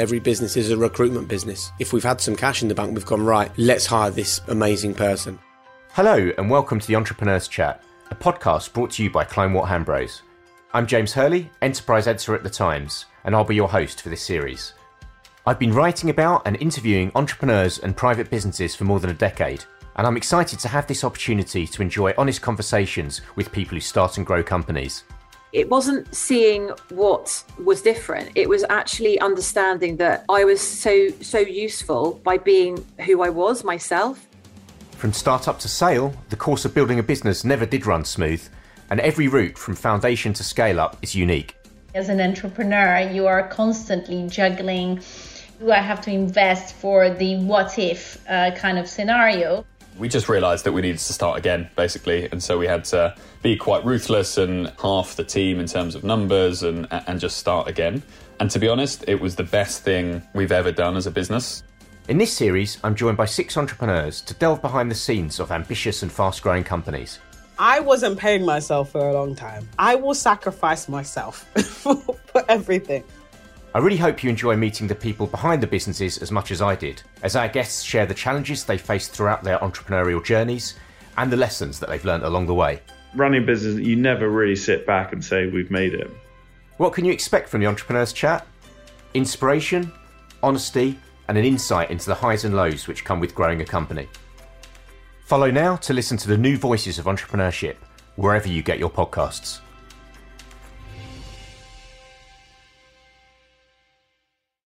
Every business is a recruitment business. If we've had some cash in the bank, we've gone, right, let's hire this amazing person. Hello, and welcome to the Entrepreneurs Chat, a podcast brought to you by Kleinwort Hambros. I'm James Hurley, Enterprise Editor at The Times, and I'll be your host for this series. I've been writing about and interviewing entrepreneurs and private businesses for more than a decade, and I'm excited to have this opportunity to enjoy honest conversations with people who start and grow companies. It wasn't seeing what was different. It was actually understanding that I was so so useful by being who I was myself. From startup to sale, the course of building a business never did run smooth, and every route from foundation to scale up is unique. As an entrepreneur, you are constantly juggling do I have to invest for the what if uh, kind of scenario? We just realised that we needed to start again, basically, and so we had to be quite ruthless and half the team in terms of numbers and and just start again. And to be honest, it was the best thing we've ever done as a business. In this series, I'm joined by six entrepreneurs to delve behind the scenes of ambitious and fast growing companies. I wasn't paying myself for a long time. I will sacrifice myself for everything. I really hope you enjoy meeting the people behind the businesses as much as I did, as our guests share the challenges they faced throughout their entrepreneurial journeys and the lessons that they've learned along the way. Running business, you never really sit back and say, We've made it. What can you expect from the Entrepreneurs Chat? Inspiration, honesty, and an insight into the highs and lows which come with growing a company. Follow now to listen to the new voices of entrepreneurship wherever you get your podcasts.